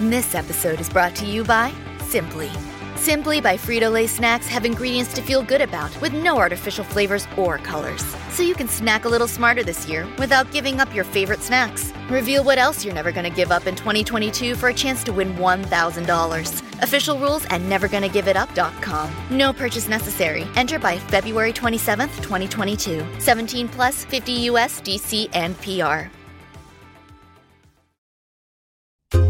This episode is brought to you by Simply. Simply by Frito Lay snacks have ingredients to feel good about with no artificial flavors or colors. So you can snack a little smarter this year without giving up your favorite snacks. Reveal what else you're never going to give up in 2022 for a chance to win $1,000. Official rules at nevergonnagiveit.up.com. No purchase necessary. Enter by February 27th, 2022. 17 plus 50 US DC and PR.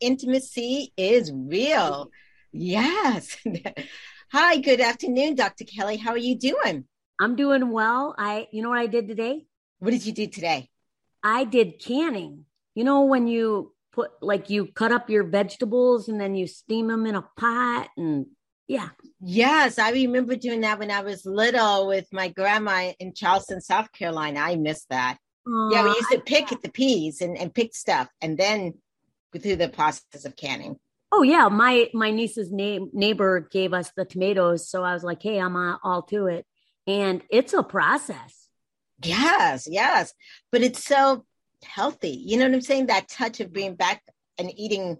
intimacy is real. Yes. Hi, good afternoon, Dr. Kelly. How are you doing? I'm doing well. I, you know what I did today? What did you do today? I did canning. You know, when you put, like, you cut up your vegetables and then you steam them in a pot and yeah. Yes, I remember doing that when I was little with my grandma in Charleston, South Carolina. I miss that. Uh, yeah, we used to pick the peas and, and pick stuff and then through the process of canning. Oh yeah, my my niece's name neighbor gave us the tomatoes, so I was like, "Hey, I'm all to it," and it's a process. Yes, yes, but it's so healthy. You know what I'm saying? That touch of being back and eating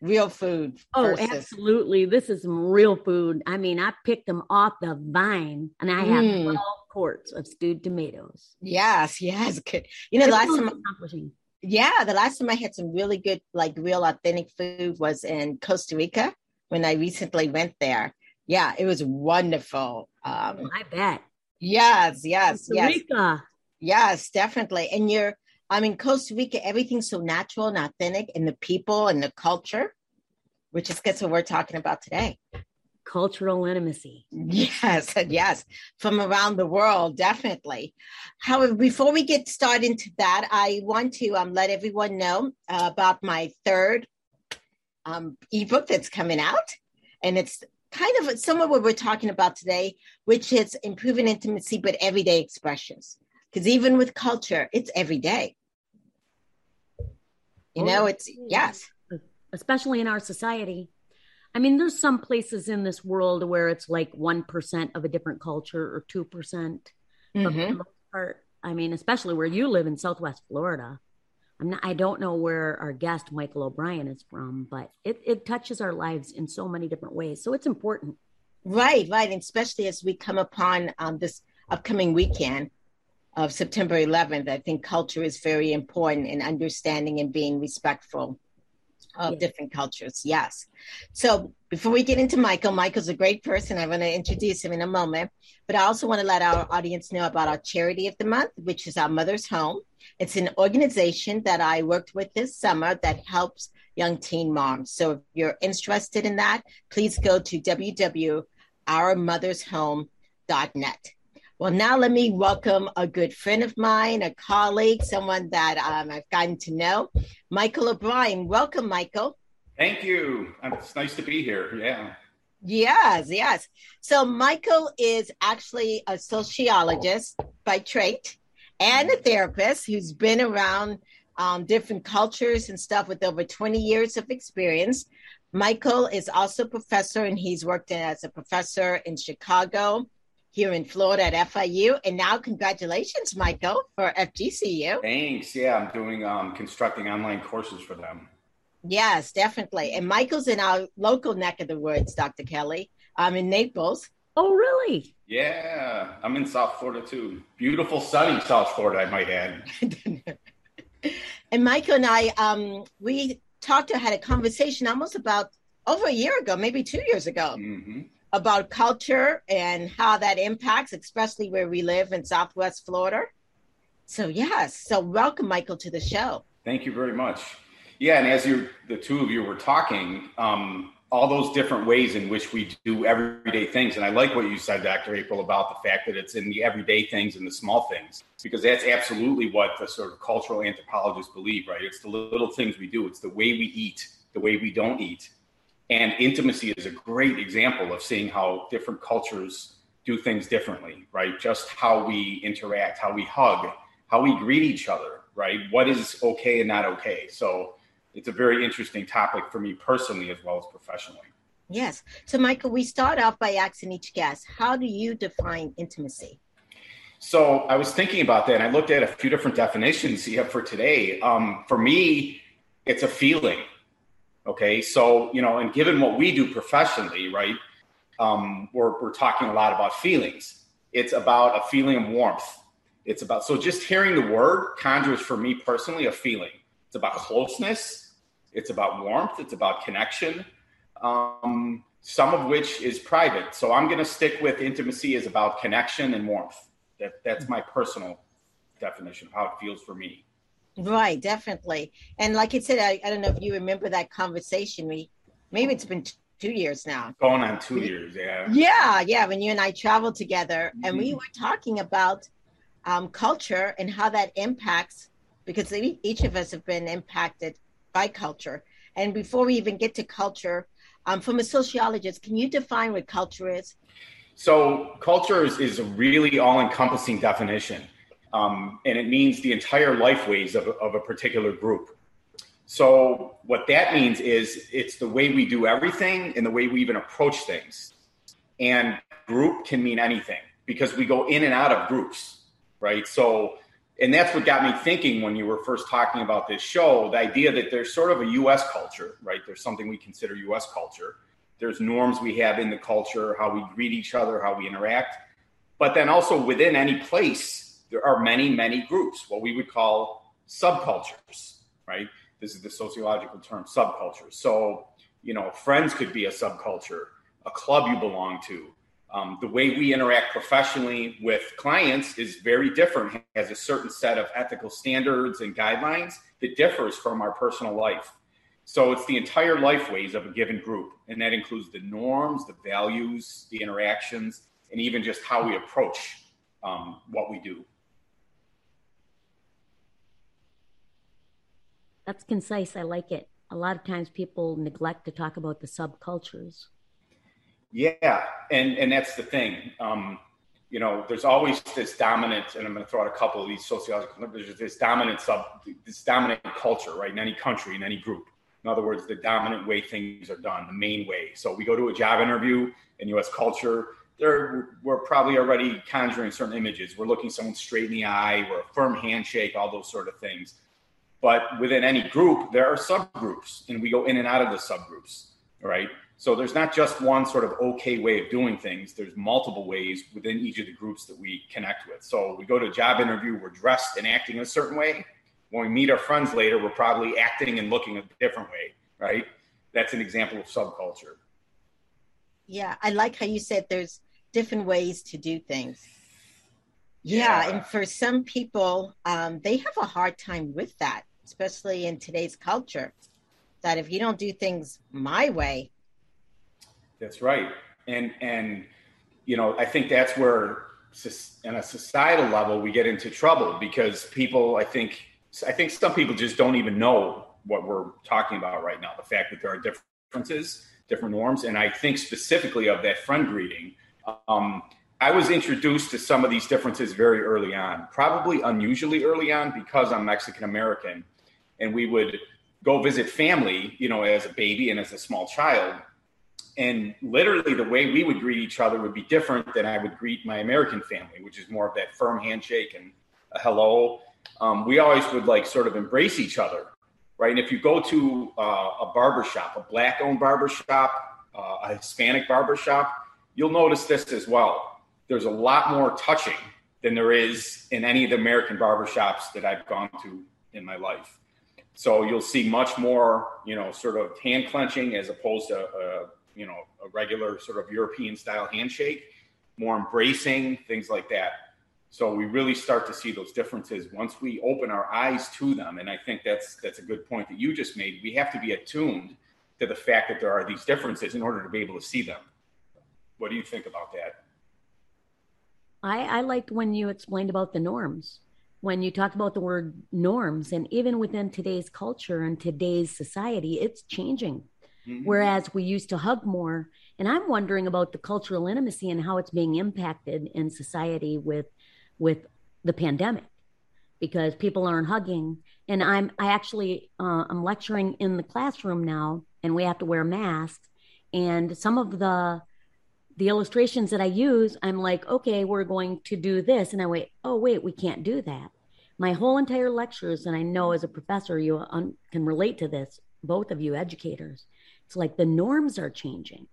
real food. Oh, versus... absolutely. This is some real food. I mean, I picked them off the vine, and I have mm. 12 quarts of stewed tomatoes. Yes, yes, good. You know, it's last time. Yeah, the last time I had some really good, like real authentic food was in Costa Rica when I recently went there. Yeah, it was wonderful. Um, I bet. Yes, yes, Costa yes. Rica. Yes, definitely. And you're, I mean, Costa Rica, everything's so natural and authentic, and the people and the culture, which is gets what we're talking about today cultural intimacy. Yes, yes, from around the world, definitely. However, before we get started into that, I want to um, let everyone know uh, about my third um, ebook that's coming out, and it's kind of some of what we're talking about today, which is improving intimacy, but everyday expressions. Because even with culture, it's every day. You oh, know, it's yes, especially in our society I mean, there's some places in this world where it's like 1% of a different culture or 2%. Mm-hmm. But for the mm-hmm. most part, I mean, especially where you live in Southwest Florida. I'm not, I don't know where our guest, Michael O'Brien, is from, but it, it touches our lives in so many different ways. So it's important. Right, right. And especially as we come upon um, this upcoming weekend of September 11th, I think culture is very important in understanding and being respectful of yeah. different cultures. Yes. So before we get into Michael, Michael's a great person. I'm going to introduce him in a moment, but I also want to let our audience know about our charity of the month, which is our Mother's Home. It's an organization that I worked with this summer that helps young teen moms. So if you're interested in that, please go to www.ourmothershome.net. Well, now let me welcome a good friend of mine, a colleague, someone that um, I've gotten to know, Michael O'Brien. Welcome, Michael. Thank you. It's nice to be here. Yeah. Yes, yes. So, Michael is actually a sociologist by trade and a therapist who's been around um, different cultures and stuff with over 20 years of experience. Michael is also a professor, and he's worked as a professor in Chicago here in Florida at FIU. And now, congratulations, Michael, for FGCU. Thanks. Yeah, I'm doing um, constructing online courses for them. Yes, definitely. And Michael's in our local neck of the woods, Dr. Kelly. I'm in Naples. Oh, really? Yeah, I'm in South Florida too. Beautiful, sunny South Florida, I might add. and Michael and I, um, we talked or had a conversation almost about over a year ago, maybe two years ago. Mm-hmm about culture and how that impacts, especially where we live in Southwest Florida. So, yes. So, welcome, Michael, to the show. Thank you very much. Yeah, and as you, the two of you were talking, um, all those different ways in which we do everyday things. And I like what you said, Dr. April, about the fact that it's in the everyday things and the small things, because that's absolutely what the sort of cultural anthropologists believe, right? It's the little things we do, it's the way we eat, the way we don't eat. And intimacy is a great example of seeing how different cultures do things differently, right? Just how we interact, how we hug, how we greet each other, right? What is okay and not okay. So, it's a very interesting topic for me personally as well as professionally. Yes. So, Michael, we start off by asking each guest, how do you define intimacy? So, I was thinking about that and I looked at a few different definitions here for today. Um, for me, it's a feeling. Okay. So, you know, and given what we do professionally, right, um, we're, we're talking a lot about feelings. It's about a feeling of warmth. It's about, so just hearing the word conjures for me personally a feeling. It's about closeness it's about warmth. It's about connection. Um, some of which is private. So I'm going to stick with intimacy is about connection and warmth. That that's my personal definition of how it feels for me. Right, definitely. And like I said, I, I don't know if you remember that conversation. We maybe it's been t- two years now. Going on two years, yeah. Yeah, yeah. When you and I traveled together, mm-hmm. and we mm-hmm. were talking about um, culture and how that impacts because each of us have been impacted by culture. And before we even get to culture, um, from a sociologist, can you define what culture is? So, culture is, is a really all encompassing definition, um, and it means the entire life ways of, of a particular group. So, what that means is it's the way we do everything and the way we even approach things. And group can mean anything because we go in and out of groups, right? So, and that's what got me thinking when you were first talking about this show the idea that there's sort of a US culture, right? There's something we consider US culture. There's norms we have in the culture, how we greet each other, how we interact. But then also within any place, there are many, many groups, what we would call subcultures, right? This is the sociological term subculture. So, you know, friends could be a subculture, a club you belong to, um, the way we interact professionally with clients is very different, has a certain set of ethical standards and guidelines that differs from our personal life. So it's the entire life ways of a given group, and that includes the norms, the values, the interactions, and even just how we approach um, what we do. That's concise. I like it. A lot of times people neglect to talk about the subcultures. Yeah, and and that's the thing. Um, you know, there's always this dominant, and I'm going to throw out a couple of these sociological. There's this dominant sub, this dominant culture, right, in any country, in any group. In other words, the dominant way things are done, the main way. So we go to a job interview in U.S. culture. There, we're probably already conjuring certain images. We're looking someone straight in the eye. We're a firm handshake, all those sort of things. But within any group, there are subgroups, and we go in and out of the subgroups, right? So there's not just one sort of okay way of doing things. There's multiple ways within each of the groups that we connect with. So we go to a job interview, we're dressed and acting a certain way. When we meet our friends later, we're probably acting and looking a different way, right? That's an example of subculture. Yeah, I like how you said there's different ways to do things. Yeah, yeah. and for some people, um, they have a hard time with that, especially in today's culture. That if you don't do things my way, that's right. And and you know, I think that's where on a societal level we get into trouble because people I think I think some people just don't even know what we're talking about right now. The fact that there are differences, different norms, and I think specifically of that friend greeting. Um, I was introduced to some of these differences very early on, probably unusually early on because I'm Mexican American, and we would go visit family, you know, as a baby and as a small child, and literally the way we would greet each other would be different than I would greet my American family, which is more of that firm handshake and a hello. Um, we always would like sort of embrace each other, right? And if you go to uh, a barbershop, a black owned barbershop, uh, a Hispanic barbershop, you'll notice this as well. There's a lot more touching than there is in any of the American barbershops that I've gone to in my life. So you'll see much more, you know, sort of hand clenching as opposed to uh, you know a regular sort of European style handshake, more embracing things like that. So we really start to see those differences once we open our eyes to them, and I think that's that's a good point that you just made. We have to be attuned to the fact that there are these differences in order to be able to see them. What do you think about that? I, I liked when you explained about the norms, when you talked about the word norms, and even within today's culture and today's society, it's changing. Mm-hmm. Whereas we used to hug more. And I'm wondering about the cultural intimacy and how it's being impacted in society with with the pandemic because people aren't hugging and i'm i actually uh, i'm lecturing in the classroom now and we have to wear masks and some of the the illustrations that i use i'm like okay we're going to do this and i wait oh wait we can't do that my whole entire lectures and i know as a professor you un- can relate to this both of you educators it's like the norms are changing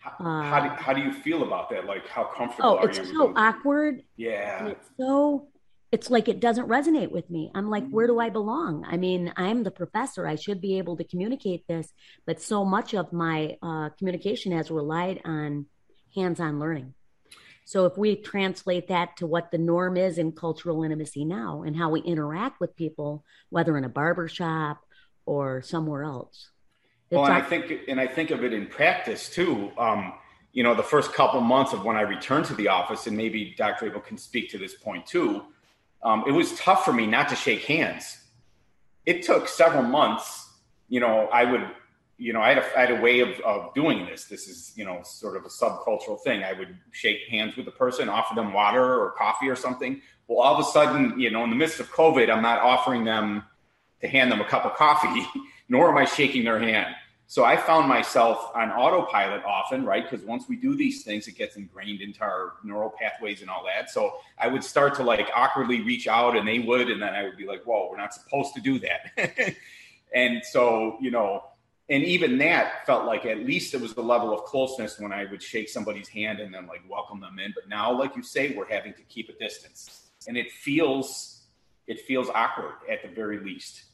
how, uh, how, do, how do you feel about that like how comfortable oh it's so awkward yeah it's so it's like it doesn't resonate with me. I'm like, where do I belong? I mean, I'm the professor. I should be able to communicate this, but so much of my uh, communication has relied on hands on learning. So if we translate that to what the norm is in cultural intimacy now and how we interact with people, whether in a barber shop or somewhere else. Well, and I think, and I think of it in practice too. Um, you know, the first couple months of when I returned to the office, and maybe Dr. April can speak to this point too um, it was tough for me not to shake hands. It took several months. You know, I would, you know, I had a, I had a way of, of doing this. This is, you know, sort of a subcultural thing. I would shake hands with the person, offer them water or coffee or something. Well, all of a sudden, you know, in the midst of COVID, I'm not offering them to hand them a cup of coffee, nor am I shaking their hand. So I found myself on autopilot often, right? Because once we do these things, it gets ingrained into our neural pathways and all that. So I would start to like awkwardly reach out and they would, and then I would be like, whoa, we're not supposed to do that. and so, you know, and even that felt like at least it was the level of closeness when I would shake somebody's hand and then like welcome them in. But now, like you say, we're having to keep a distance. And it feels it feels awkward at the very least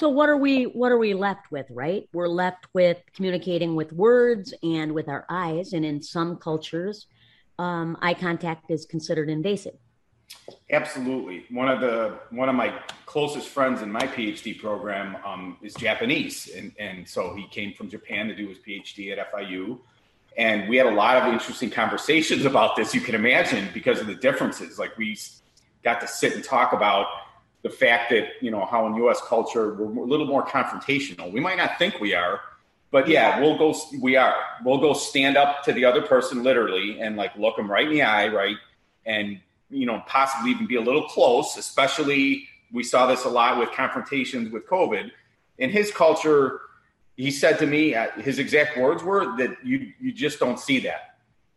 so what are we what are we left with right we're left with communicating with words and with our eyes and in some cultures um, eye contact is considered invasive absolutely one of the one of my closest friends in my phd program um, is japanese and, and so he came from japan to do his phd at fiu and we had a lot of interesting conversations about this you can imagine because of the differences like we got to sit and talk about the fact that you know how in U.S. culture we're a little more confrontational. We might not think we are, but yeah, we'll go. We are. We'll go stand up to the other person literally and like look them right in the eye, right, and you know possibly even be a little close. Especially we saw this a lot with confrontations with COVID. In his culture, he said to me, uh, his exact words were that you you just don't see that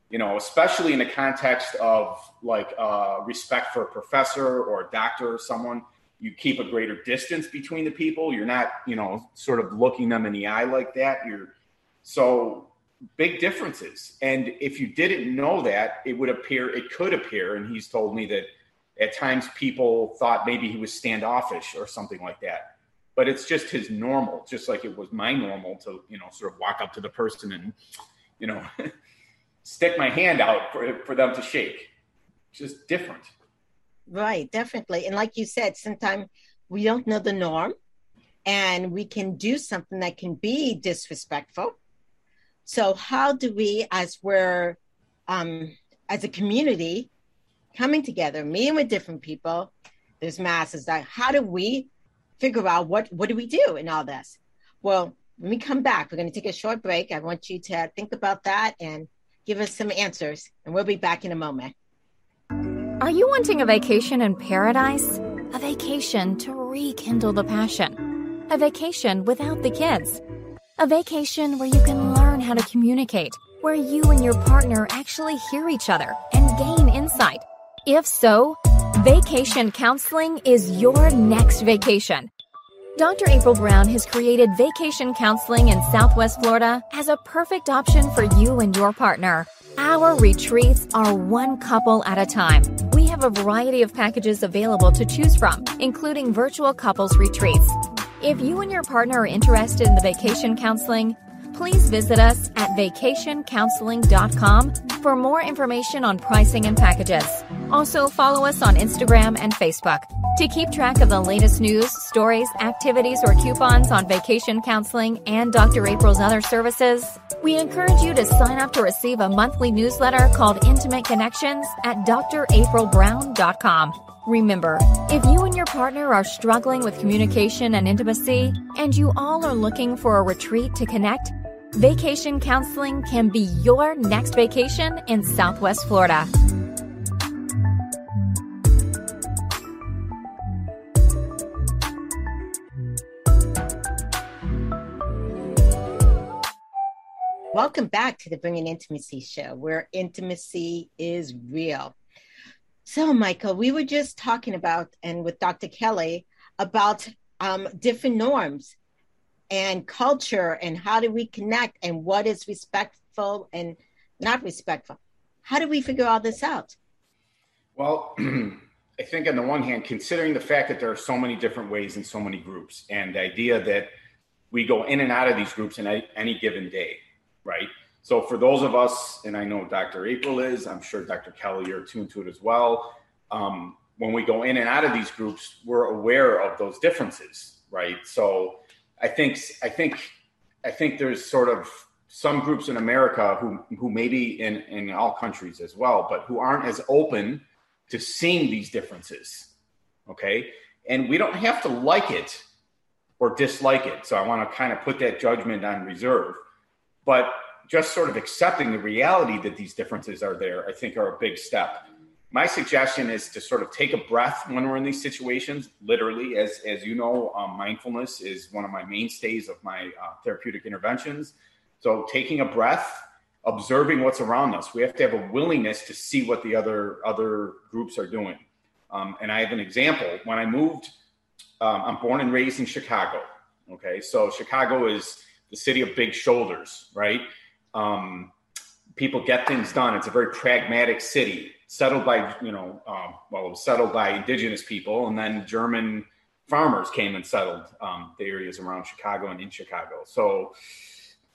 you know, especially in the context of like uh, respect for a professor or a doctor or someone you keep a greater distance between the people. You're not, you know, sort of looking them in the eye like that. You're so big differences. And if you didn't know that, it would appear, it could appear, and he's told me that at times people thought maybe he was standoffish or something like that. But it's just his normal, just like it was my normal to, you know, sort of walk up to the person and, you know, stick my hand out for, for them to shake. Just different. Right, definitely. And like you said, sometimes we don't know the norm and we can do something that can be disrespectful. So, how do we, as we're, um, as a community, coming together, meeting with different people, there's masses that how do we figure out what what do we do in all this? Well, when we come back, we're going to take a short break. I want you to think about that and give us some answers, and we'll be back in a moment. Are you wanting a vacation in paradise? A vacation to rekindle the passion? A vacation without the kids? A vacation where you can learn how to communicate, where you and your partner actually hear each other and gain insight? If so, Vacation Counseling is your next vacation. Dr. April Brown has created vacation counseling in Southwest Florida as a perfect option for you and your partner. Our retreats are one couple at a time. We have a variety of packages available to choose from, including virtual couples retreats. If you and your partner are interested in the vacation counseling, please visit us at vacationcounseling.com for more information on pricing and packages. Also, follow us on Instagram and Facebook. To keep track of the latest news, stories, activities, or coupons on vacation counseling and Dr. April's other services, we encourage you to sign up to receive a monthly newsletter called Intimate Connections at draprilbrown.com. Remember, if you and your partner are struggling with communication and intimacy, and you all are looking for a retreat to connect, vacation counseling can be your next vacation in Southwest Florida. Welcome back to the Bringing Intimacy Show, where intimacy is real. So, Michael, we were just talking about, and with Dr. Kelly, about um, different norms and culture and how do we connect and what is respectful and not respectful. How do we figure all this out? Well, I think on the one hand, considering the fact that there are so many different ways and so many groups, and the idea that we go in and out of these groups in any given day, right? So for those of us, and I know Dr. April is, I'm sure Dr. Kelly, you're tuned to it as well. Um, when we go in and out of these groups, we're aware of those differences, right? So I think I think I think there's sort of some groups in America who who maybe in in all countries as well, but who aren't as open to seeing these differences. Okay, and we don't have to like it or dislike it. So I want to kind of put that judgment on reserve but just sort of accepting the reality that these differences are there, I think, are a big step. My suggestion is to sort of take a breath when we're in these situations. Literally, as as you know, um, mindfulness is one of my mainstays of my uh, therapeutic interventions. So, taking a breath, observing what's around us. We have to have a willingness to see what the other other groups are doing. Um, and I have an example. When I moved, um, I'm born and raised in Chicago. Okay, so Chicago is the city of big shoulders, right? Um, people get things done. It's a very pragmatic city, settled by you know, um, well, it was settled by indigenous people, and then German farmers came and settled um, the areas around Chicago and in Chicago. So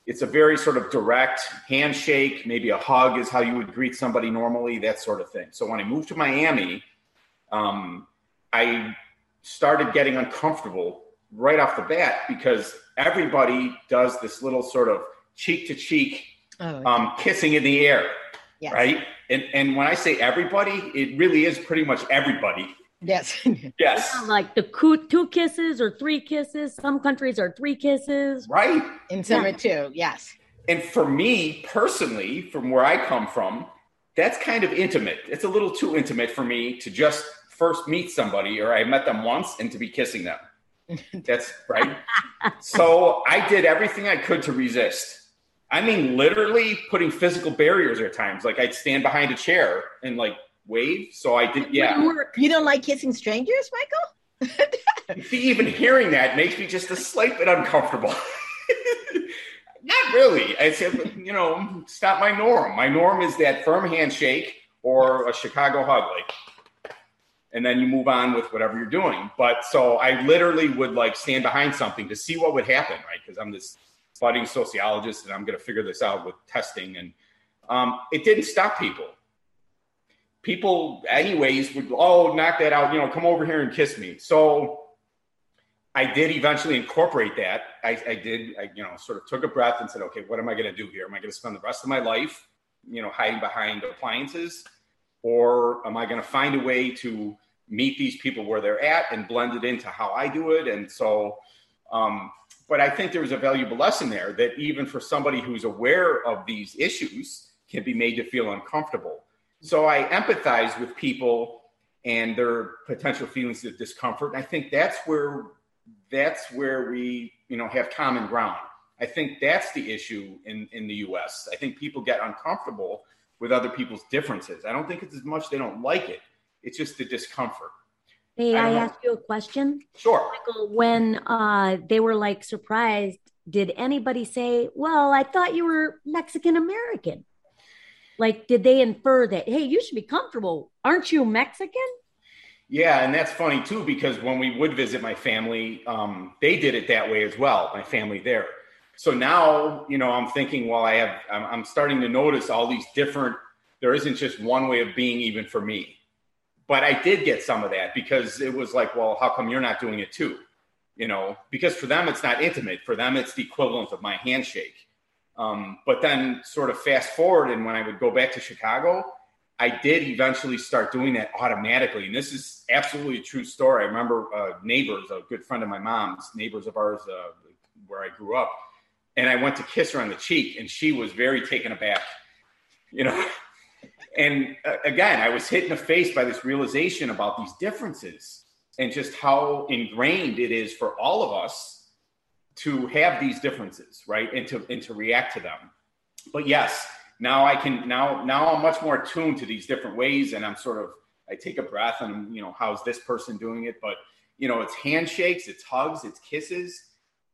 it's a very sort of direct handshake, maybe a hug is how you would greet somebody normally, that sort of thing. So when I moved to Miami, um, I started getting uncomfortable right off the bat because everybody does this little sort of cheek to cheek um, kissing in the air, yes. right? And and when I say everybody, it really is pretty much everybody. Yes. yes. Like the two kisses or three kisses. Some countries are three kisses. Right. In summer yeah. too. Yes. And for me personally, from where I come from, that's kind of intimate. It's a little too intimate for me to just first meet somebody or I met them once and to be kissing them. That's right. so I did everything I could to resist. I mean, literally putting physical barriers at times. Like I'd stand behind a chair and like wave. So I didn't. Yeah. You don't like kissing strangers, Michael? Even hearing that makes me just a slight bit uncomfortable. Not really. I said, you know, it's not my norm. My norm is that firm handshake or a Chicago hug. Like, and then you move on with whatever you're doing. But so I literally would like stand behind something to see what would happen, right? Because I'm this budding sociologist and I'm going to figure this out with testing. And um, it didn't stop people. People, anyways, would oh knock that out, you know, come over here and kiss me. So I did eventually incorporate that. I, I did, I, you know, sort of took a breath and said, okay, what am I going to do here? Am I going to spend the rest of my life, you know, hiding behind appliances? or am I going to find a way to meet these people where they're at and blend it into how I do it? And so, um, but I think there's a valuable lesson there that even for somebody who's aware of these issues can be made to feel uncomfortable. So I empathize with people and their potential feelings of discomfort. And I think that's where that's where we you know have common ground. I think that's the issue in in the U.S. I think people get uncomfortable with other people's differences. I don't think it's as much they don't like it. It's just the discomfort. Hey, I, I ask you a question? Sure. Michael, when uh, they were like surprised, did anybody say, Well, I thought you were Mexican American? Like, did they infer that, hey, you should be comfortable? Aren't you Mexican? Yeah, and that's funny too, because when we would visit my family, um, they did it that way as well, my family there so now you know i'm thinking well i have I'm, I'm, starting to notice all these different there isn't just one way of being even for me but I did get some of that because it was like, well, how come you're not doing it too? You know, because for them it's not intimate. For them it's the equivalent of my handshake. Um, but then, sort of fast forward, and when I would go back to Chicago, I did eventually start doing that automatically. And this is absolutely a true story. I remember uh, neighbors, a good friend of my mom's, neighbors of ours uh, where I grew up, and I went to kiss her on the cheek, and she was very taken aback. You know, and uh, again, I was hit in the face by this realization about these differences and just how ingrained it is for all of us to have these differences, right? And to and to react to them. But yes, now I can now now I'm much more attuned to these different ways and I'm sort of I take a breath and you know, how's this person doing it? But you know, it's handshakes, it's hugs, it's kisses.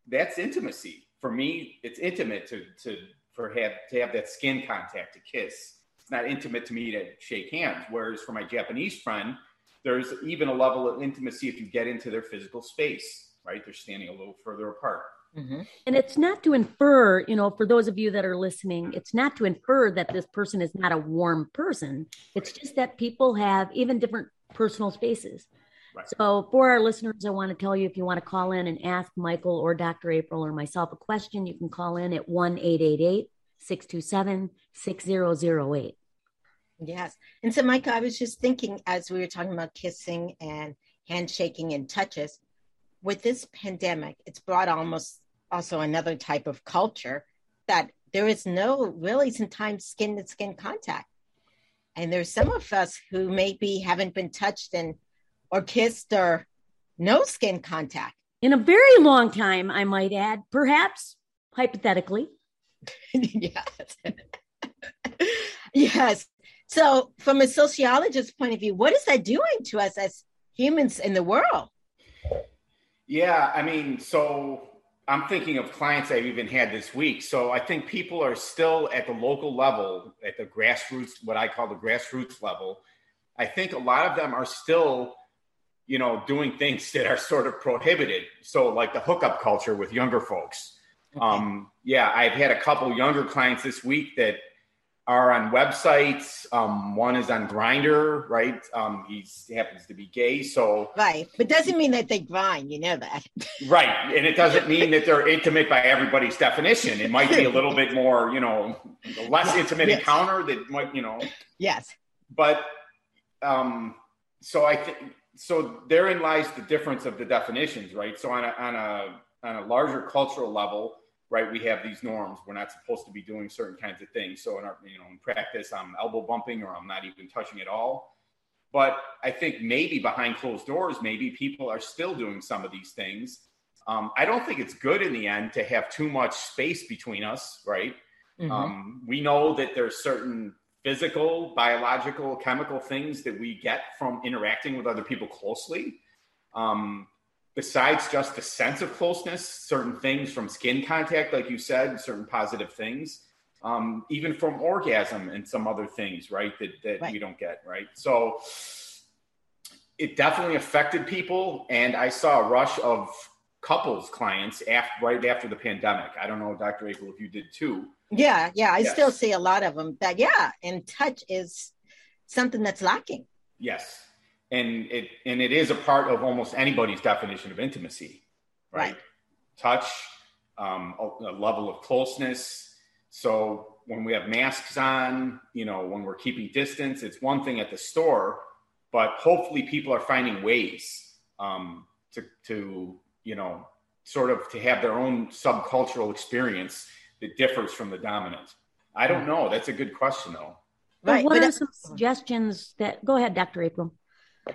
That's intimacy. For me, it's intimate to to for have to have that skin contact to kiss it's not intimate to me to shake hands. Whereas for my Japanese friend, there's even a level of intimacy if you get into their physical space, right? They're standing a little further apart. Mm-hmm. And it's not to infer, you know, for those of you that are listening, it's not to infer that this person is not a warm person. It's just that people have even different personal spaces. Right. So, for our listeners, I want to tell you if you want to call in and ask Michael or Dr. April or myself a question, you can call in at 1 888 627 6008. Yes. And so, Micah, I was just thinking as we were talking about kissing and handshaking and touches, with this pandemic, it's brought almost also another type of culture that there is no really sometimes skin to skin contact. And there's some of us who maybe haven't been touched and or kissed or no skin contact. In a very long time, I might add, perhaps hypothetically. yes. yes. So, from a sociologist's point of view, what is that doing to us as humans in the world? Yeah, I mean, so I'm thinking of clients I've even had this week. So I think people are still at the local level, at the grassroots, what I call the grassroots level. I think a lot of them are still, you know, doing things that are sort of prohibited. So like the hookup culture with younger folks. Okay. Um, yeah, I've had a couple younger clients this week that are on websites. Um, one is on Grindr, right? Um, he happens to be gay, so right, but doesn't mean that they grind. You know that, right? And it doesn't mean that they're intimate by everybody's definition. It might be a little bit more, you know, less intimate yes. encounter that might, you know, yes. But um, so I think so. Therein lies the difference of the definitions, right? So on a on a on a larger cultural level right? We have these norms. We're not supposed to be doing certain kinds of things. So in our, you know, in practice, I'm elbow bumping or I'm not even touching at all. But I think maybe behind closed doors, maybe people are still doing some of these things. Um, I don't think it's good in the end to have too much space between us, right? Mm-hmm. Um, we know that there's certain physical, biological, chemical things that we get from interacting with other people closely. Um, besides just the sense of closeness, certain things from skin contact, like you said, certain positive things, um, even from orgasm and some other things, right, that, that right. we don't get, right? So it definitely affected people. And I saw a rush of couples clients after, right after the pandemic. I don't know, Dr. April, if you did too. Yeah, yeah. I yes. still see a lot of them that, yeah, and touch is something that's lacking. Yes and it and it is a part of almost anybody's definition of intimacy, right? right. Touch, um, a, a level of closeness. So when we have masks on, you know, when we're keeping distance, it's one thing at the store, but hopefully people are finding ways um, to to you know sort of to have their own subcultural experience that differs from the dominant. I don't hmm. know. That's a good question, though. Right. What are some suggestions that? Go ahead, Dr. April.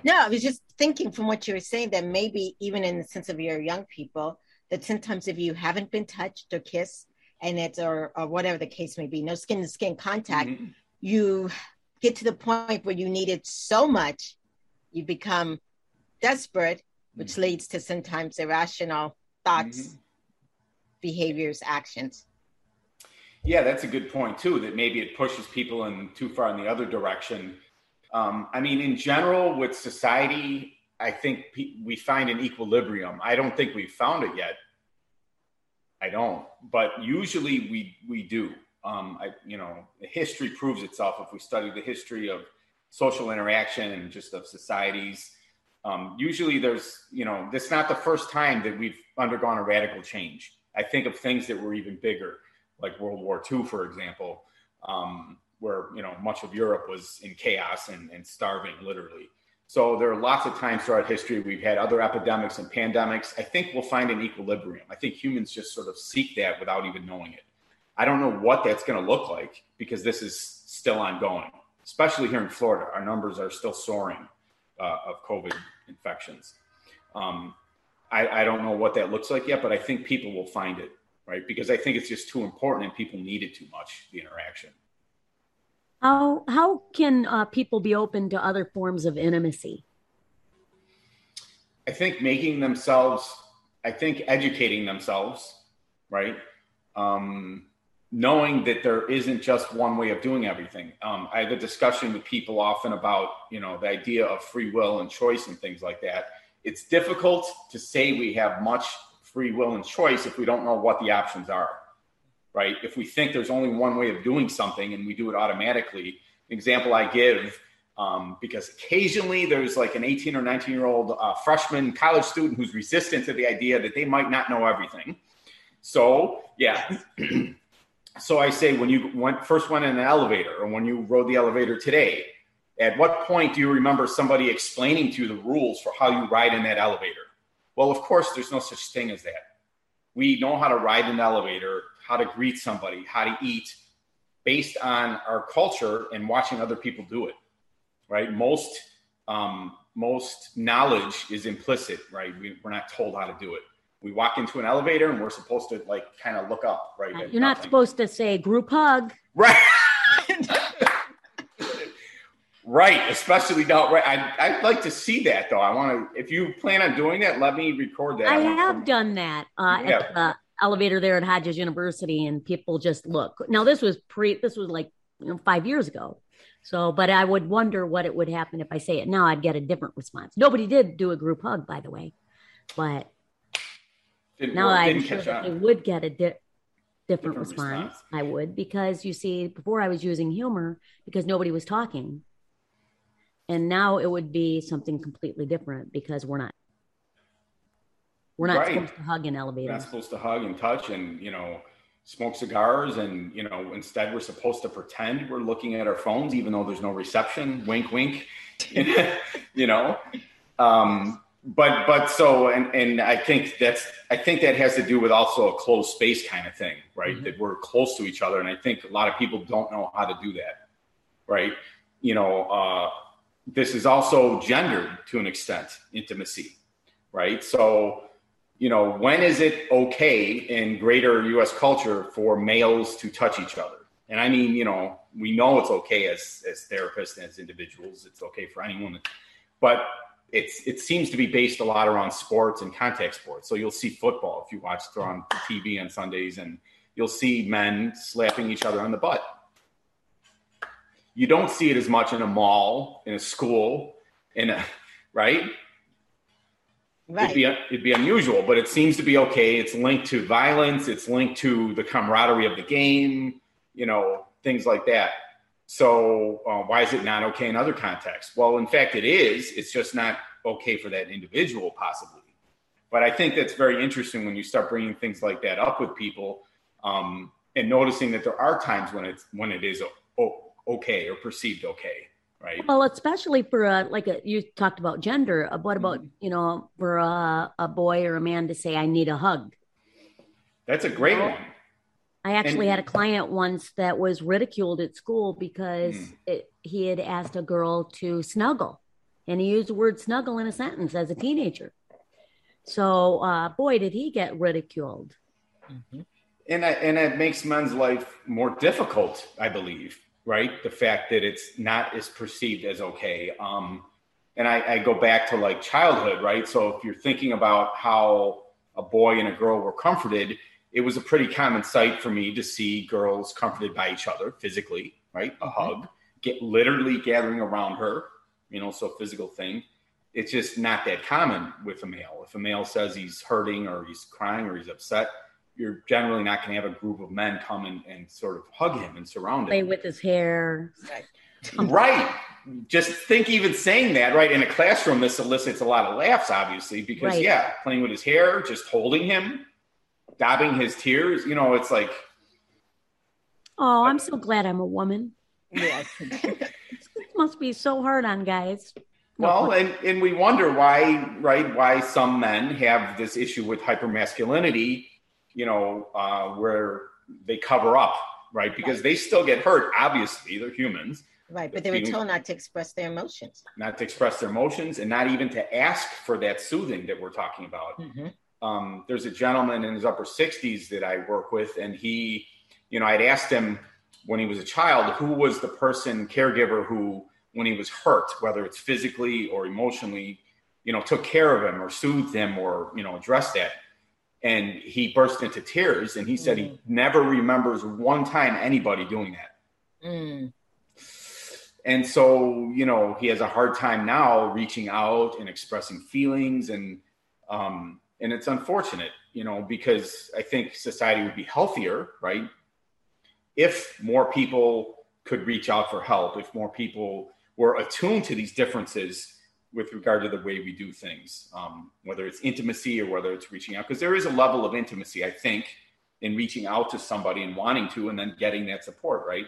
No, I was just thinking from what you were saying that maybe even in the sense of your young people, that sometimes if you haven't been touched or kissed, and it's or, or whatever the case may be, no skin to skin contact, mm-hmm. you get to the point where you need it so much, you become desperate, which mm-hmm. leads to sometimes irrational thoughts, mm-hmm. behaviors, actions. Yeah, that's a good point too. That maybe it pushes people in too far in the other direction um, I mean, in general, with society, I think pe- we find an equilibrium. I don't think we've found it yet. I don't, but usually we we do. Um, I, you know, history proves itself if we study the history of social interaction and just of societies. Um, usually, there's you know, this not the first time that we've undergone a radical change. I think of things that were even bigger, like World War II, for example, um, where you know much of Europe was in chaos and, and starving, literally. So there are lots of times throughout history we've had other epidemics and pandemics. I think we'll find an equilibrium. I think humans just sort of seek that without even knowing it. I don't know what that's going to look like because this is still ongoing, especially here in Florida. Our numbers are still soaring uh, of COVID infections. Um, I, I don't know what that looks like yet, but I think people will find it, right? Because I think it's just too important and people need it too much, the interaction. How how can uh, people be open to other forms of intimacy? I think making themselves, I think educating themselves, right? Um, knowing that there isn't just one way of doing everything. Um, I have a discussion with people often about, you know, the idea of free will and choice and things like that. It's difficult to say we have much free will and choice if we don't know what the options are right? If we think there's only one way of doing something and we do it automatically, example I give, um, because occasionally there's like an 18 or 19 year old uh, freshman college student who's resistant to the idea that they might not know everything. So, yeah. so I say when you went, first went in an elevator or when you rode the elevator today, at what point do you remember somebody explaining to you the rules for how you ride in that elevator? Well, of course, there's no such thing as that. We know how to ride an elevator how to greet somebody, how to eat based on our culture and watching other people do it, right? Most, um, most knowledge is implicit, right? We, we're not told how to do it. We walk into an elevator and we're supposed to like kind of look up, right? You're not nothing. supposed to say group hug. Right. right. Especially now, right. I, I'd like to see that though. I want to, if you plan on doing that, let me record that. I, I have done that uh, yeah. at the elevator there at Hodges University and people just look. Now this was pre this was like you know 5 years ago. So, but I would wonder what it would happen if I say it now. I'd get a different response. Nobody did do a group hug, by the way, but didn't now I'm sure would get a di- different, different response. response. I would because you see, before I was using humor because nobody was talking, and now it would be something completely different because we're not we're not right. supposed to hug in elevators. We're not supposed to hug and touch and, you know, smoke cigars. And, you know, instead we're supposed to pretend we're looking at our phones, even though there's no reception. Wink, wink. you know? Um, but, but so, and, and I think that's, I think that has to do with also a closed space kind of thing, right? Mm-hmm. That we're close to each other. And I think a lot of people don't know how to do that, right? You know, uh, this is also gendered to an extent, intimacy, right? So, you know, when is it okay in greater US culture for males to touch each other? And I mean, you know, we know it's okay as as therapists and as individuals, it's okay for anyone. But it's it seems to be based a lot around sports and contact sports. So you'll see football if you watch it on TV on Sundays and you'll see men slapping each other on the butt. You don't see it as much in a mall, in a school, in a right? Right. It'd be, it'd be unusual, but it seems to be okay. It's linked to violence. It's linked to the camaraderie of the game, you know, things like that. So uh, why is it not okay in other contexts? Well, in fact, it is. It's just not okay for that individual, possibly. But I think that's very interesting when you start bringing things like that up with people um, and noticing that there are times when it's when it is okay or perceived okay right? Well, especially for a, like a, you talked about gender. Uh, what about, mm-hmm. you know, for a, a, boy or a man to say, I need a hug? That's a great one. I actually and, had a client once that was ridiculed at school because mm. it, he had asked a girl to snuggle and he used the word snuggle in a sentence as a teenager. So, uh, boy, did he get ridiculed. Mm-hmm. And, I, and it makes men's life more difficult, I believe, right? The fact that it's not as perceived as okay. Um, and I, I go back to like childhood, right? So if you're thinking about how a boy and a girl were comforted, it was a pretty common sight for me to see girls comforted by each other physically, right? A mm-hmm. hug, get literally gathering around her, you know, so physical thing. It's just not that common with a male. If a male says he's hurting or he's crying or he's upset, you're generally not going to have a group of men come and, and sort of hug him and surround Play him. Play with his hair. Right. right. Just think even saying that, right? In a classroom, this elicits a lot of laughs, obviously, because, Right. yeah, playing with his hair, just holding him, dabbing his tears, you know, it's like, Oh, I'm so glad I'm a woman. Yes. It must be so hard on guys. Well, and, and we wonder why, right? Why some men have this issue with hypermasculinity, you know, uh, where they cover up, right? Because they still get hurt. Obviously, they're humans. right. But they were told not to express their emotions. Not to express their emotions, and not even to ask for that soothing that we're talking about. Mhm. Um, there's a gentleman in his upper 60s that I work with, and he, you know, I'd asked him when he was a child who was the person, caregiver, who, when he was hurt, whether it's physically or emotionally, you know, took care of him or soothed him or, you know, addressed that. And he burst into tears and he said he never remembers one time anybody doing that. Mm. And so, you know, he has a hard time now reaching out and expressing feelings and um and it's unfortunate, you know, because I think society would be healthier, right? If more people could reach out for help, if more people were attuned to these differences with regard to the way we do things, um, whether it's intimacy or whether it's reaching out, because there is a level of intimacy, I think, in reaching out to somebody and wanting to, and then getting that support, right?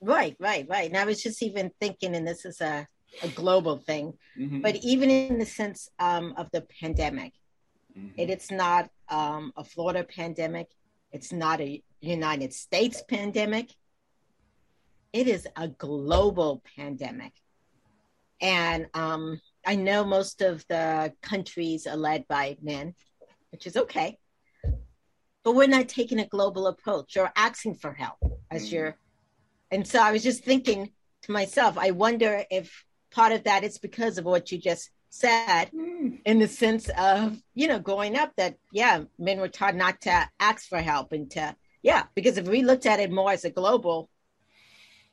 Right, right, right. And I was just even thinking, and this is a, a global thing, Mhm. but even in the sense um, of the pandemic, Mhm. it, it's not um, a Florida pandemic, it's not a United States pandemic, it is a global pandemic. And um, I know most of the countries are led by men, which is okay. But we're not taking a global approach or asking for help as mm. you're. And so I was just thinking to myself, I wonder if part of that is because of what you just said mm. in the sense of, you know, growing up that, yeah, men were taught not to ask for help and to, yeah, because if we looked at it more as a global,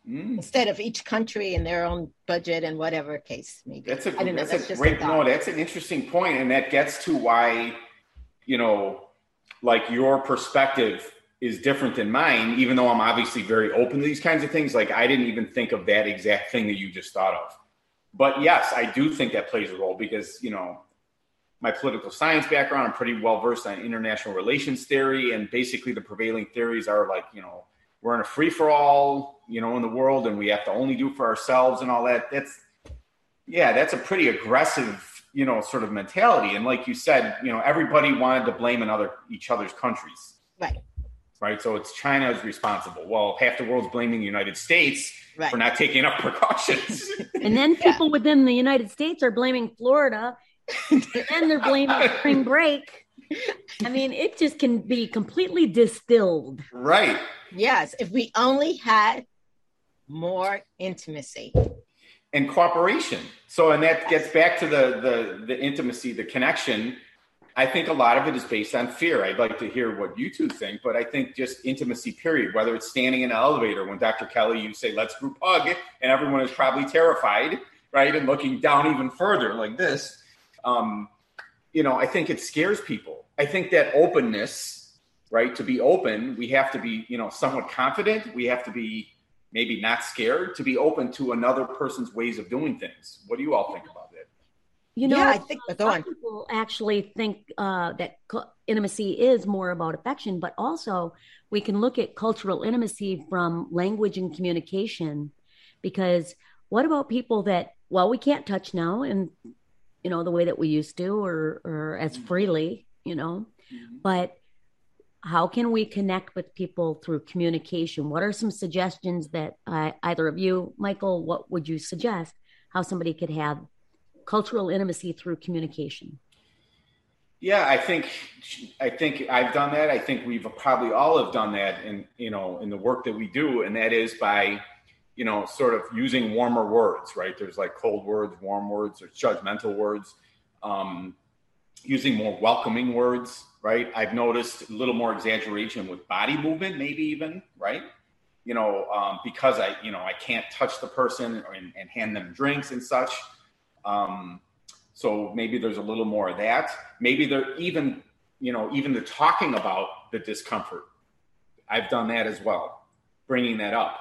Mm. instead of each country and their own budget and whatever case maybe. That's a know, that's, a great thought. no. That's an interesting point, and that gets to why, you know, like your perspective is different than mine. Even though I'm obviously very open to these kinds of things, like I didn't even think of that exact thing that you just thought of. But yes, I do think that plays a role because you know my political science background. I'm pretty well versed on international relations theory, and basically the prevailing theories are like you know we're in a free for all, you know, in the world, and we have to only do for ourselves and all that. That's yeah, that's a pretty aggressive, you know, sort of mentality. And like you said, you know, everybody wanted to blame another each other's countries, Right, right? So it's China's responsible. Well, half the world's blaming the United States right. for not taking enough precautions. And then Yeah. people within the United States are blaming Florida, and then they're blaming spring break. I mean, it just can be completely distilled. right. Yes, if we only had more intimacy. and cooperation. So, and that gets back to the the the intimacy, the connection. I think a lot of it is based on fear. I'd like to hear what you two think, but I think just intimacy, period. Whether it's standing in an elevator when Dr. Kelly, you say, let's group hug, and everyone is probably terrified, right? And looking down even further like this. Um, you know, I think it scares people. I think that openness, right? To be open, we have to be, you know, somewhat confident. We have to be maybe not scared to be open to another person's ways of doing things. What do you all think about that? You know, yeah, I think. Go some on. people actually think uh, that cu- intimacy is more about affection, but also we can look at cultural intimacy from language and communication. Because what about people that, well, we can't touch now, and you know the way that we used to, or or as freely, you know, but how can we connect with people through communication? What are some suggestions that uh, either of you, Michael, what would you suggest how somebody could have cultural intimacy through communication? Yeah, I think I think I've done that. I think we've probably all have done that in you know in the work that we do, and that is by you know sort of using warmer words. Right? There's like cold words, warm words, there's judgmental words. Um, using more welcoming words. Right? I've noticed a little more exaggeration with body movement, maybe even right. You know, um, because I you know I can't touch the person and, and hand them drinks and such. Um, so maybe there's a little more of that. Maybe they're even, you know, even the talking about the discomfort. I've done that as well, bringing that up,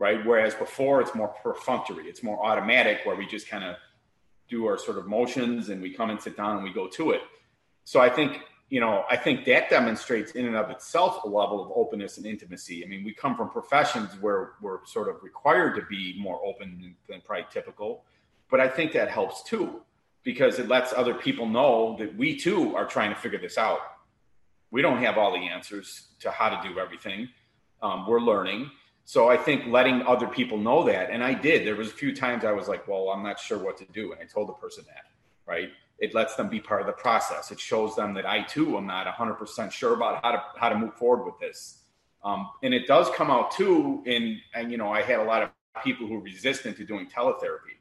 right? Whereas before it's more perfunctory, it's more automatic where we just kind of do our sort of motions and we come and sit down and we go to it. So I think, you know, I think that demonstrates in and of itself a level of openness and intimacy. I mean, we come from professions where we're sort of required to be more open than probably typical, but I think that helps too because it lets other people know that we too are trying to figure this out. We don't have all the answers to how to do everything. Um, we're learning so I think letting other people know that, and I did. There was a few times I was like, "Well, I'm not sure what to do," and I told the person that. Right? It lets them be part of the process. It shows them that I too am not 100% sure about how to how to move forward with this. Um, and it does come out too. In and you know, I had a lot of people who were resistant to doing teletherapy,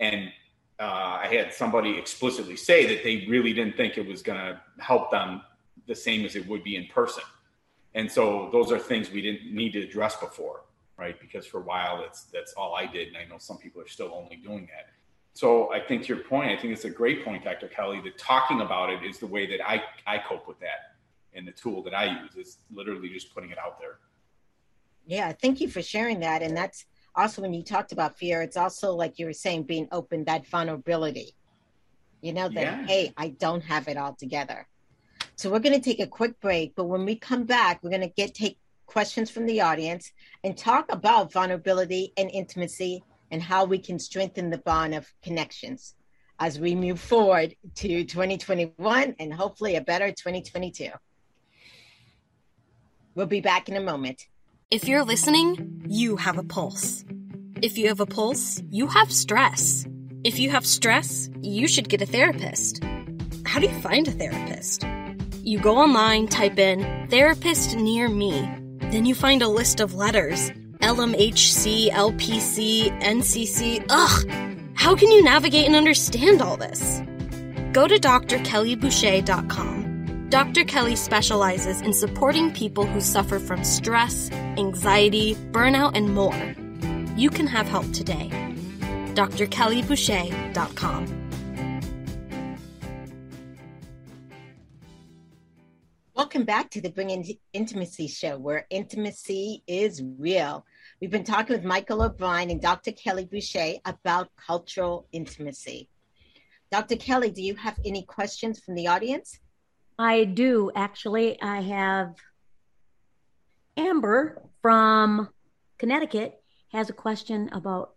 and uh, I had somebody explicitly say that they really didn't think it was going to help them the same as it would be in person. And so those are things we didn't need to address before, right? Because for a while, that's that's all I did, and I know some people are still only doing that. So I think to your point, I think it's a great point, Dr. Kelly. That talking about it is the way that I I cope with that, and the tool that I use is literally just putting it out there. Yeah, thank you for sharing that, and that's also when you talked about fear. It's also like you were saying, being open, that vulnerability. You know that yeah. hey, I don't have it all together so we're going to take a quick break, but when we come back, we're going to get take questions from the audience and talk about vulnerability and intimacy and how we can strengthen the bond of connections as we move forward to 2021 and hopefully a better 2022. We'll be back in a moment. If you're listening, you have a pulse. If you have a pulse, you have stress. If you have stress, you should get a therapist. How do you find a therapist? You go online, type in therapist near me. Then you find a list of letters LMHC, LPC, NCC. Ugh! How can you navigate and understand all this? Go to drkellyboucher.com. Dr. Kelly specializes in supporting people who suffer from stress, anxiety, burnout, and more. You can have help today. drkellyboucher.com. Welcome back to the Bringing Intimacy Show, where intimacy is real. We've been talking with Michael O'Brien and Dr. Kelly Boucher about cultural intimacy. Dr. Kelly, do you have any questions from the audience? I do. Actually, I have Amber from Connecticut has a question about,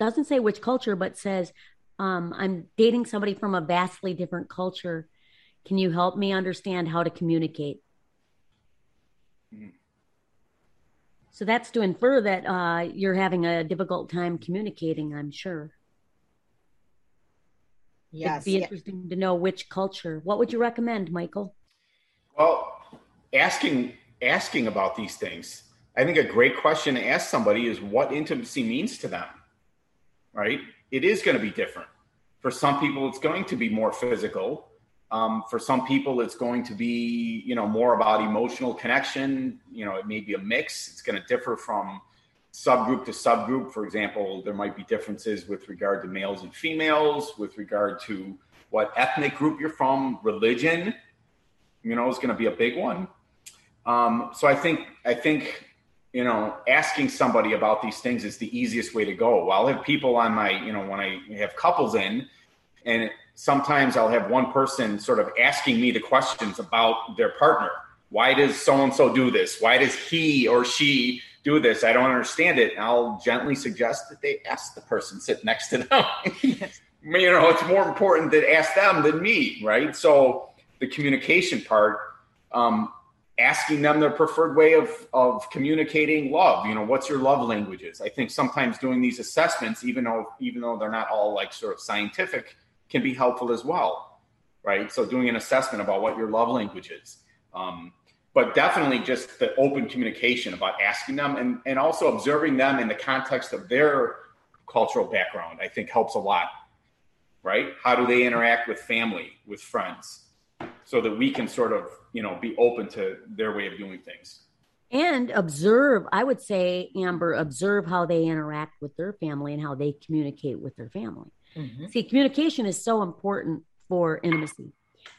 doesn't say which culture, but says, um, I'm dating somebody from a vastly different culture can you help me understand how to communicate? Mm-hmm. So that's to infer that uh, you're having a difficult time communicating, I'm sure. Yes. It'd be interesting to know which culture. What would you recommend, Michael? Well, asking asking about these things. I think a great question to ask somebody is what intimacy means to them. Right? It is going to be different. For some people, it's going to be more physical. Um, for some people, it's going to be, you know, more about emotional connection. You know, it may be a mix. It's going to differ from subgroup to subgroup. For example, there might be differences with regard to males and females, with regard to what ethnic group you're from, religion. You know, is going to be a big one. Um, so I think I think you know asking somebody about these things is the easiest way to go. I'll have people on my you know when I have couples in, and sometimes I'll have one person sort of asking me the questions about their partner. Why does so and so do this? Why does he or she do this? I don't understand it. I'll gently suggest that they ask the person sit next to them. you know, it's more important to ask them than me, right? So the communication part, um, asking them their preferred way of of communicating love. You know, what's your love languages? I think sometimes doing these assessments, even though even though they're not all like sort of scientific, can be helpful as well, right? So doing an assessment about what your love language is. Um, but definitely just the open communication about asking them and, and also observing them in the context of their cultural background, I think helps a lot, right? How do they interact with family, with friends, so that we can sort of, you know, be open to their way of doing things. And observe, I would say, Amber, observe how they interact with their family and how they communicate with their family. Mm-hmm. See, communication is so important for intimacy.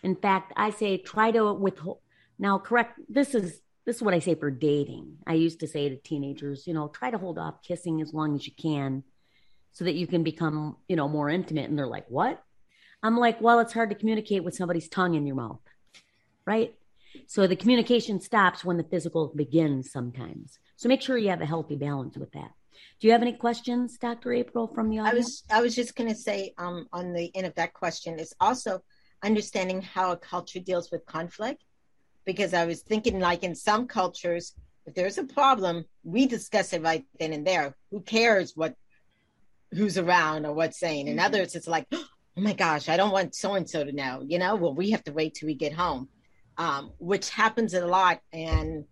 In fact, I say try to withhold. Now, correct. This is this is what I say for dating. I used to say to teenagers, you know, try to hold off kissing as long as you can so that you can become, you know, more intimate. And they're like, what? I'm like, well, it's hard to communicate with somebody's tongue in your mouth, right? So the communication stops when the physical begins sometimes. So make sure you have a healthy balance with that. Do you have any questions, Dr. April, from the audience? I was I was just going to say um, on the end of that question is also understanding how a culture deals with conflict because I was thinking like in some cultures, if there's a problem, we discuss it right then and there. Who cares what who's around or what's saying? In mm-hmm. others, it's like, oh my gosh, I don't want so and so to know. You know, well, we have to wait till we get home, um, which happens a lot in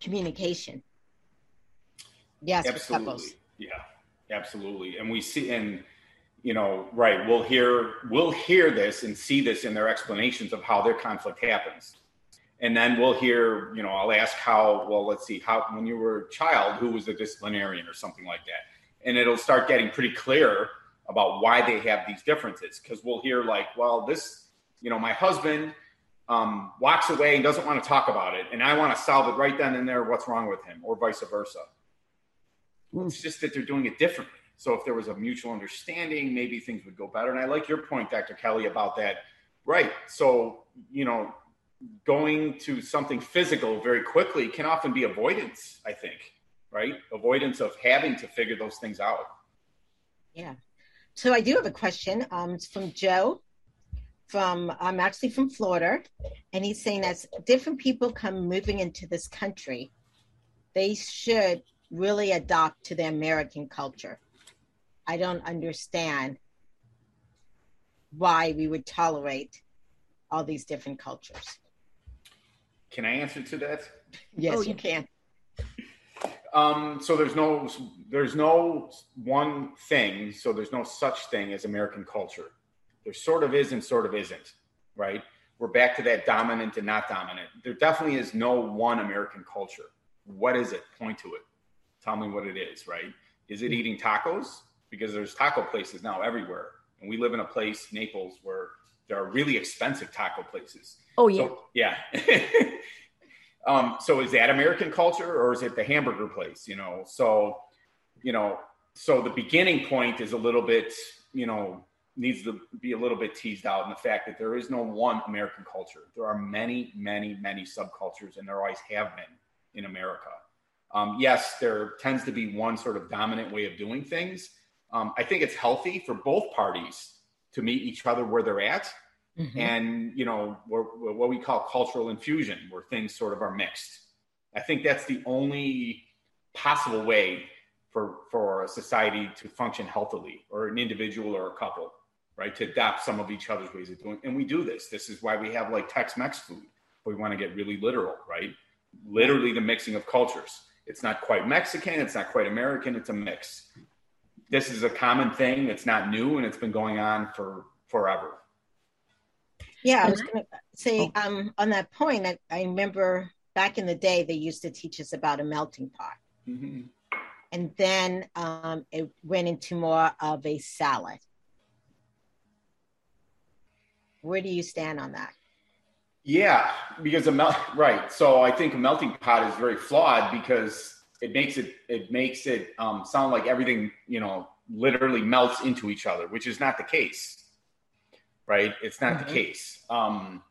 communication. Yes, absolutely. Yeah, absolutely. And we see, and you know, right, we'll hear we'll hear this and see this in their explanations of how their conflict happens and then we'll hear, you know, I'll ask how, well, let's see, how, when you were a child, who was the disciplinarian or something like that. And it'll start getting pretty clear about why they have these differences. Cause we'll hear like, well, this, you know, my husband um, walks away and doesn't want to talk about it. And I want to solve it right then and there. What's wrong with him or vice versa. It's just that they're doing it differently. So if there was a mutual understanding, maybe things would go better. And I like your point, Dr. Kelly, about that. Right. So, you know, going to something physical very quickly can often be avoidance, I think, right? Avoidance of having to figure those things out. Yeah. So I do have a question. Um, it's from Joe. From I'm actually from Florida, and he's saying as different people come moving into this country, they should really adopt to the American culture. I don't understand why we would tolerate all these different cultures. Can I answer to that? Yes, oh, you can. Um, so there's no there's no one thing. So there's no such thing as American culture. There sort of is and sort of isn't. Right? We're back to that dominant and not dominant. There definitely is no one American culture. What is it? Point to it. Tell me what it is. Right? Is it eating tacos? Because there's taco places now everywhere, and we live in a place, Naples, where there are really expensive taco places. Oh yeah, so, yeah. um, so is that American culture or is it the hamburger place? You know, so you know, so the beginning point is a little bit, you know, needs to be a little bit teased out in the fact that there is no one American culture. There are many, many, many subcultures, and there always have been in America. Um, yes, there tends to be one sort of dominant way of doing things. Um, I think it's healthy for both parties to meet each other where they're at. Mm-hmm. And, you know, what we call cultural infusion, where things sort of are mixed. I think that's the only possible way for, for a society to function healthily, or an individual or a couple, right? To adapt some of each other's ways of doing. And we do this. This is why we have like Tex-Mex food. We want to get really literal, right? Literally the mixing of cultures. It's not quite Mexican. It's not quite American. It's a mix this is a common thing. It's not new, and it's been going on for forever. Yeah, I was going to say oh. um, on that point. I, I, remember back in the day they used to teach us about a melting pot, mm-hmm. and then um, it went into more of a salad. Where do you stand on that? Yeah, because a melt right. So I think a melting pot is very flawed because it makes it it makes it um, sound like everything you know literally melts into each other, which is not the case, right? It's not mm-hmm. the case. Um,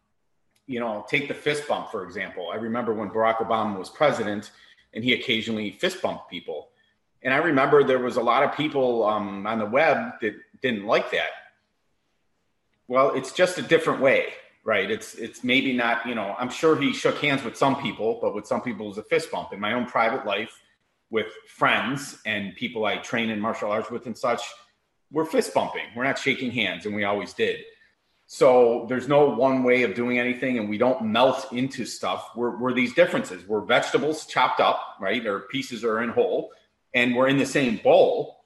you know, take the fist bump for example. I remember when Barack Obama was president, and he occasionally fist bumped people, and I remember there was a lot of people um, on the web that didn't like that. Well, it's just a different way, right? It's it's maybe not, you know, I'm sure he shook hands with some people, but with some people it was a fist bump. In my own private life, with friends and people I train in martial arts with and such, we're fist bumping. We're not shaking hands, and we always did. So there's no one way of doing anything, and we don't melt into stuff. We're, we're these differences. We're vegetables chopped up, right? Or pieces are in whole, and we're in the same bowl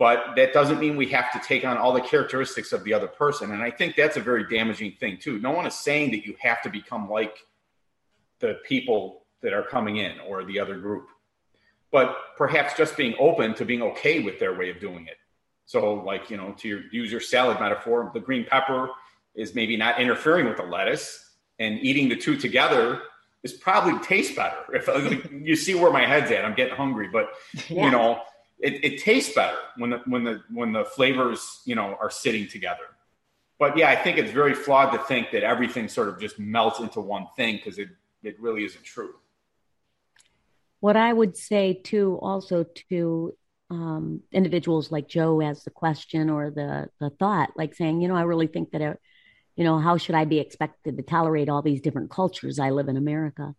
but that doesn't mean we have to take on all the characteristics of the other person and i think that's a very damaging thing too no one is saying that you have to become like the people that are coming in or the other group but perhaps just being open to being okay with their way of doing it so like you know to your, use your salad metaphor the green pepper is maybe not interfering with the lettuce and eating the two together is probably tastes better. If you see where my head's at, I'm getting hungry, but yeah. you know, it, it tastes better when the when the when the flavors you know are sitting together. But yeah, I think it's very flawed to think that everything sort of just melts into one thing because it it really isn't true. What I would say too, also to um, individuals like Joe as the question or the the thought, like saying, you know, I really think that, it, you know, how should I be expected to tolerate all these different cultures? I live in America.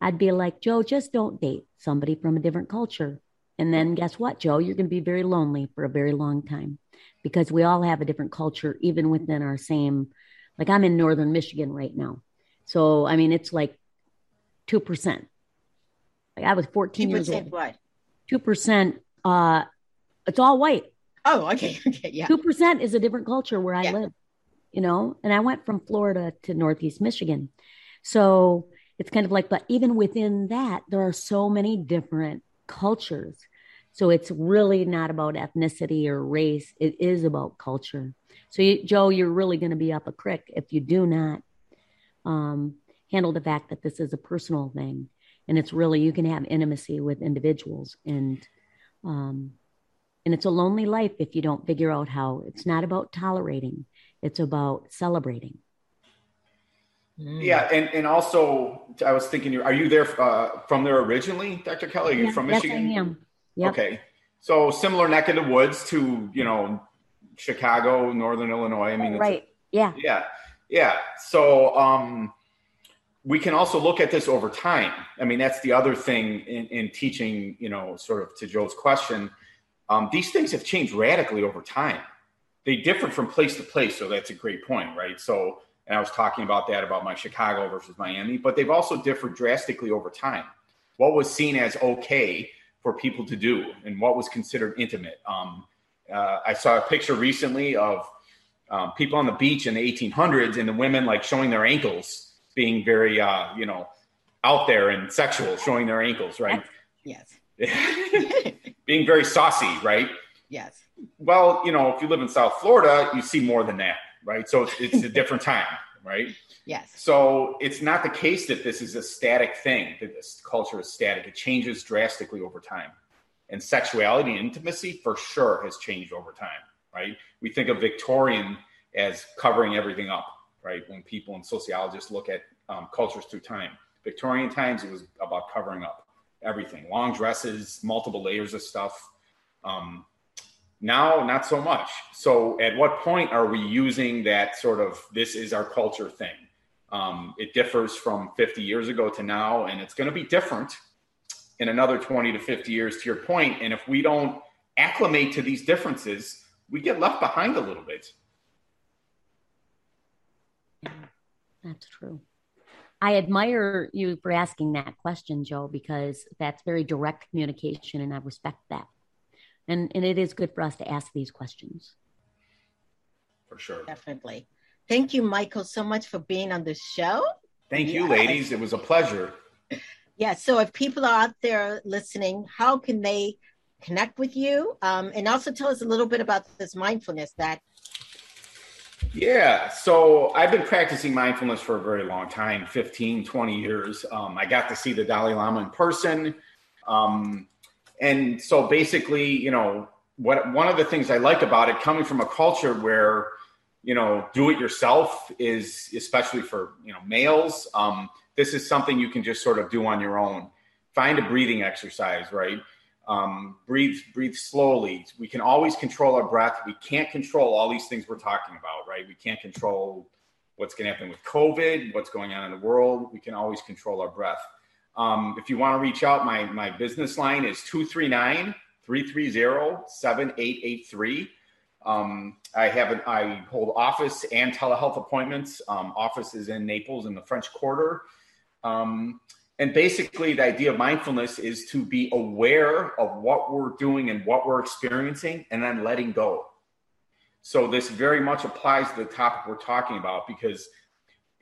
I'd be like, Joe, just don't date somebody from a different culture. And then guess what, Joe? You're going to be very lonely for a very long time because we all have a different culture, even within our same. Like I'm in northern Michigan right now. So, I mean, it's like 2%. Like I was 14 years old. What? 2%. Uh, it's all white. Oh, okay. Okay. Yeah. 2% is a different culture where I yeah. live, you know, and I went from Florida to Northeast Michigan. So it's kind of like, but even within that, there are so many different cultures. So it's really not about ethnicity or race. It is about culture. So, you, Joe, you're really going to be up a creek if you do not um, handle the fact that this is a personal thing. And it's really, you can have intimacy with individuals. And, um, and it's a lonely life if you don't figure out how it's not about tolerating, it's about celebrating. Mm. Yeah, and, and also I was thinking, are you there uh, from there originally, Dr. Kelly? Are you yeah, from Michigan? Yes, I am. Yep. Okay, so similar neck of the woods to you know Chicago, Northern Illinois. I mean, right? Yeah, yeah, yeah. So um, we can also look at this over time. I mean, that's the other thing in, in teaching. You know, sort of to Joe's question, um, these things have changed radically over time. They differ from place to place, so that's a great point, right? So and I was talking about that about my Chicago versus Miami, but they've also differed drastically over time. What was seen as okay for people to do and what was considered intimate. Um, uh, I saw a picture recently of um, people on the beach in the 1800s and the women like showing their ankles, being very, uh, you know, out there and sexual, showing their ankles, right? Yes. being very saucy, right? Yes. Well, you know, if you live in South Florida, you see more than that right? So it's, it's a different time, right? Yes. So it's not the case that this is a static thing, that this culture is static. It changes drastically over time. And sexuality and intimacy for sure has changed over time, right? We think of Victorian as covering everything up, right? When people and sociologists look at um, cultures through time. Victorian times, it was about covering up everything long dresses, multiple layers of stuff. Um, now, not so much. So, at what point are we using that sort of this is our culture thing? Um, it differs from 50 years ago to now, and it's going to be different in another 20 to 50 years, to your point. And if we don't acclimate to these differences, we get left behind a little bit. That's true. I admire you for asking that question, Joe, because that's very direct communication, and I respect that and and it is good for us to ask these questions. For sure. Definitely. Thank you michael so much for being on the show. Thank yes. you ladies. It was a pleasure. Yeah so if people are out there listening how can they connect with you? Um, and also tell us a little bit about this mindfulness that yeah so i've been practicing mindfulness for a very long time 15 20 years. Um, i got to see the dalai lama in person. Um, and so basically, you know, what one of the things I like about it coming from a culture where, you know, do it yourself is especially for, you know, males. Um, this is something you can just sort of do on your own. Find a breathing exercise, right? Um, breathe, breathe slowly. We can always control our breath. We can't control all these things we're talking about, right? We can't control what's going to happen with COVID, what's going on in the world. We can always control our breath. Um, if you want to reach out, my, my business line is 239 330 7883. Um, I have I hold office and telehealth appointments. Um, office is in Naples in the French Quarter. Um, and basically, the idea of mindfulness is to be aware of what we're doing and what we're experiencing and then letting go. So, this very much applies to the topic we're talking about because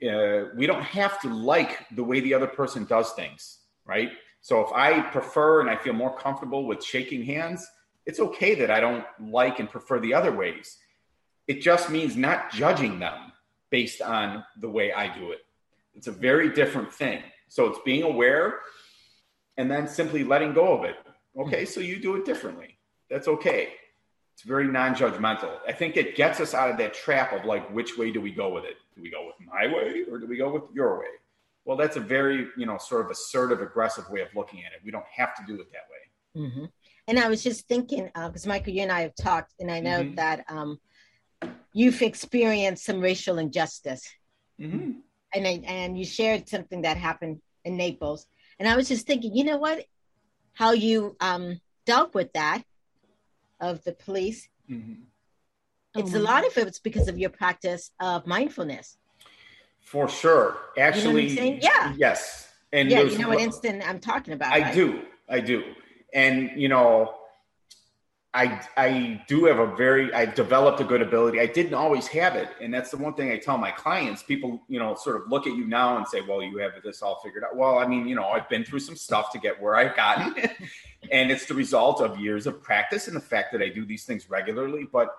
uh, we don't have to like the way the other person does things, right? So if I prefer and I feel more comfortable with shaking hands, it's okay that I don't like and prefer the other ways. It just means not judging them based on the way I do it. It's a very different thing. So it's being aware and then simply letting go of it. Okay, so you do it differently. That's okay. It's very non-judgmental. I think it gets us out of that trap of like, which way do we go with it? Do we go with my way or do we go with your way? Well, that's a very, you know, sort of assertive, aggressive way of looking at it. We don't have to do it that way. Mm-hmm. And I was just thinking, because uh, Michael, you and I have talked, and I know mm-hmm. that um, you've experienced some racial injustice. Mm-hmm. And, I, and you shared something that happened in Naples. And I was just thinking, you know what? How you um, dealt with that of the police. Mm-hmm. Oh it's oh a lot of it's because of your practice of mindfulness. For sure. Actually, you know yeah. Yes. And yeah, you know what instant I'm talking about. I right? do. I do. And you know, I I do have a very I developed a good ability. I didn't always have it, and that's the one thing I tell my clients. People, you know, sort of look at you now and say, "Well, you have this all figured out." Well, I mean, you know, I've been through some stuff to get where I've gotten, and it's the result of years of practice and the fact that I do these things regularly. But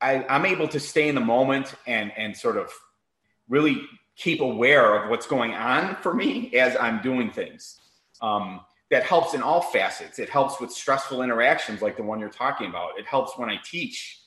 I, I'm able to stay in the moment and and sort of really keep aware of what's going on for me as I'm doing things. Um, that helps in all facets. It helps with stressful interactions like the one you're talking about. It helps when I teach.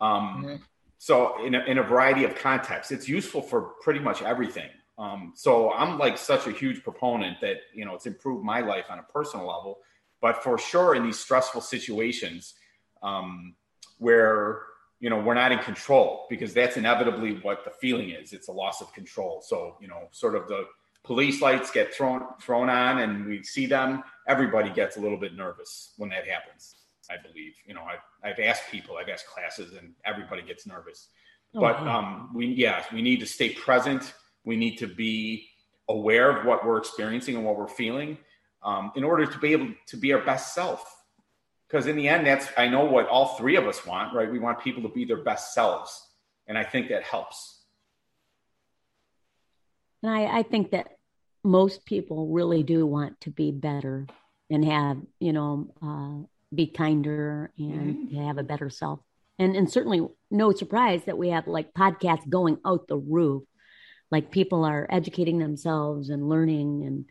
Um, mm-hmm. So in a, in a variety of contexts, it's useful for pretty much everything. Um, so I'm like such a huge proponent that you know it's improved my life on a personal level, but for sure in these stressful situations um, where you know we're not in control because that's inevitably what the feeling is. It's a loss of control. So you know, sort of the police lights get thrown thrown on and we see them, everybody gets a little bit nervous when that happens. I believe. You know, I've, I've asked people, I've asked classes, and everybody gets nervous. Oh, but um, we, yeah, we need to stay present. We need to be aware of what we're experiencing and what we're feeling um, in order to be able to be our best self. Because in the end, that's I know what all three of us want, right? We want people to be their best selves, and I think that helps. And I, I think that most people really do want to be better and have, you know, uh, be kinder and mm-hmm. have a better self. And and certainly no surprise that we have like podcasts going out the roof. Like people are educating themselves and learning and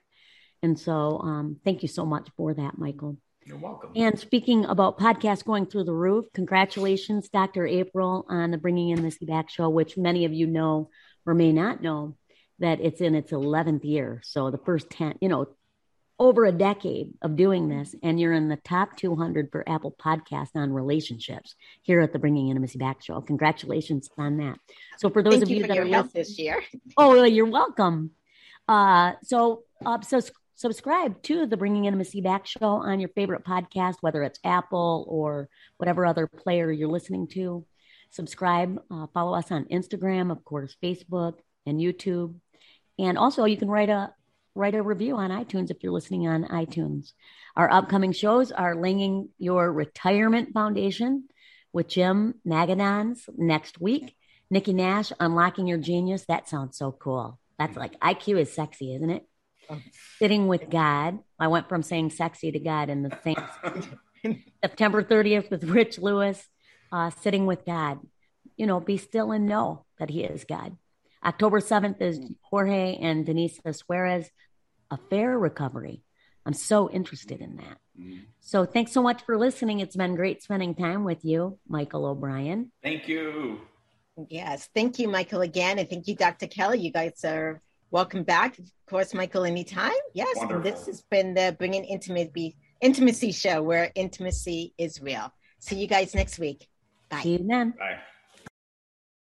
and so um, thank you so much for that, Michael. You're welcome. And speaking about podcasts going through the roof, congratulations, Dr. April, on the Bringing Intimacy Back show, which many of you know or may not know that it's in its 11th year. So the first 10, you know, over a decade of doing this, and you're in the top 200 for Apple Podcast on relationships here at the Bringing Intimacy Back Show. Congratulations on that. So for those Thank of you, you that are help this year, oh, you're welcome. Uh, so, uh, so subscribe to the Bringing Intimacy Back Show on your favorite podcast, whether it's Apple or whatever other player you're listening to. Subscribe, uh, follow us on Instagram, of course, Facebook and YouTube. And also, you can write a write a review on iTunes if you're listening on iTunes. Our upcoming shows are Laying Your Retirement Foundation with Jim Magadons next week. Nikki Nash, Unlocking Your Genius. That sounds so cool. That's like IQ is sexy, isn't it? Sitting with God. I went from saying sexy to God in the same. September 30th with Rich Lewis, uh, Sitting with God. You know, be still and know that He is God. October 7th is Jorge and Denise Suarez, Affair Recovery. I'm so interested in that. Mm. So thanks so much for listening. It's been great spending time with you, Michael O'Brien. Thank you. Yes. Thank you, Michael, again. And thank you, Dr. Kelly. You guys are welcome back. Of course, Michael, anytime. Yes. And this has been the Bringing Intimacy, Intimacy show where intimacy is real. See you guys next week. Bye. See you then. Bye.